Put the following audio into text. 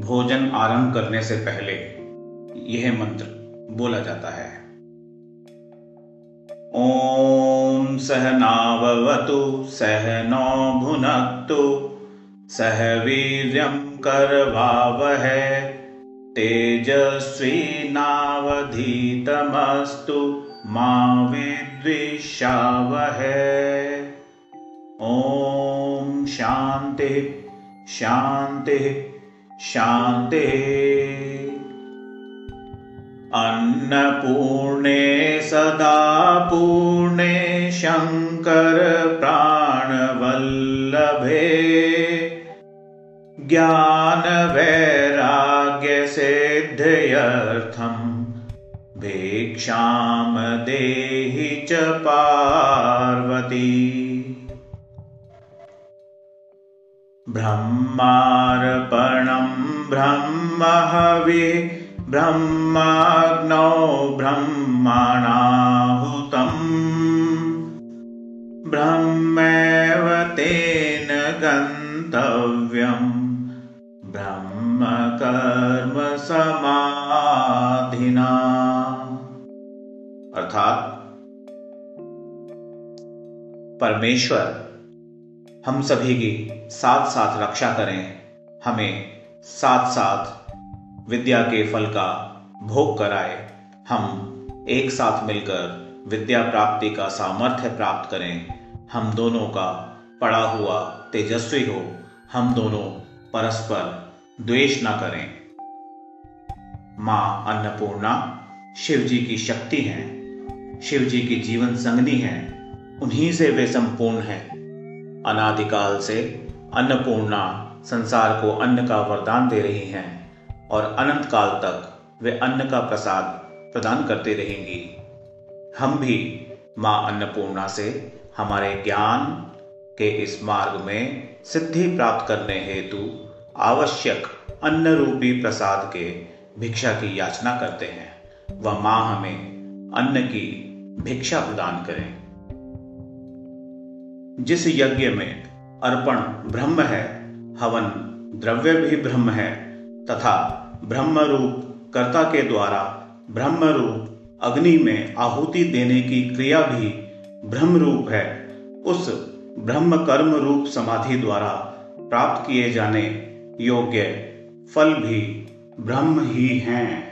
भोजन आरंभ करने से पहले यह मंत्र बोला जाता है। ओम सहनावतु सहनो भुनक्तु सह वीर्यं करवावहै तेजस्वीनावधीतमस्तु मा विद्विषावहै। ॐ शांति शान्ति। शान्ति। अन्नपूर्णे सदा पूर्णे शङ्कर प्राणवल्लभे ज्ञानवैराग्यसिद्ध्यर्थम् भिक्षां देहि च पार्वती ब्रह्मार्पणं ब्रह्महवि ब्रह्माग्नौ ब्रह्मणाहुतम्। ब्रह्मैव तेन गन्तव्यम्। ब्रह्मकर्म समाधिना अर्थात परमेश्वर हम सभी की साथ साथ रक्षा करें। हमें साथ साथ विद्या के फल का भोग कराए। हम एक साथ मिलकर विद्या प्राप्ति का सामर्थ्य प्राप्त करें। हम दोनों का पड़ा हुआ तेजस्वी हो। हम दोनों परस्पर द्वेष न करें। माँ अन्नपूर्णा शिव जी की शक्ति हैं। शिव जी की जीवन संगनी हैं। उन्हीं से वे संपूर्ण हैं। अनादिकाल से अन्नपूर्णा संसार को अन्न का वरदान दे रही हैं और अनंत काल तक वे अन्न का प्रसाद प्रदान करते रहेंगी। हम भी माँ अन्नपूर्णा से हमारे ज्ञान के इस मार्ग में सिद्धि प्राप्त करने हेतु आवश्यक अन्न रूपी प्रसाद के भिक्षा की याचना करते हैं। वह माँ हमें अन्न की भिक्षा प्रदान करें। जिस यज्ञ में अर्पण ब्रह्म है, हवन द्रव्य भी ब्रह्म है, तथा ब्रह्म रूप कर्ता के द्वारा ब्रह्म रूप अग्नि में आहुति देने की क्रिया भी ब्रह्म रूप है, उस ब्रह्म कर्म रूप समाधि द्वारा प्राप्त किए जाने योग्य फल भी ब्रह्म ही हैं।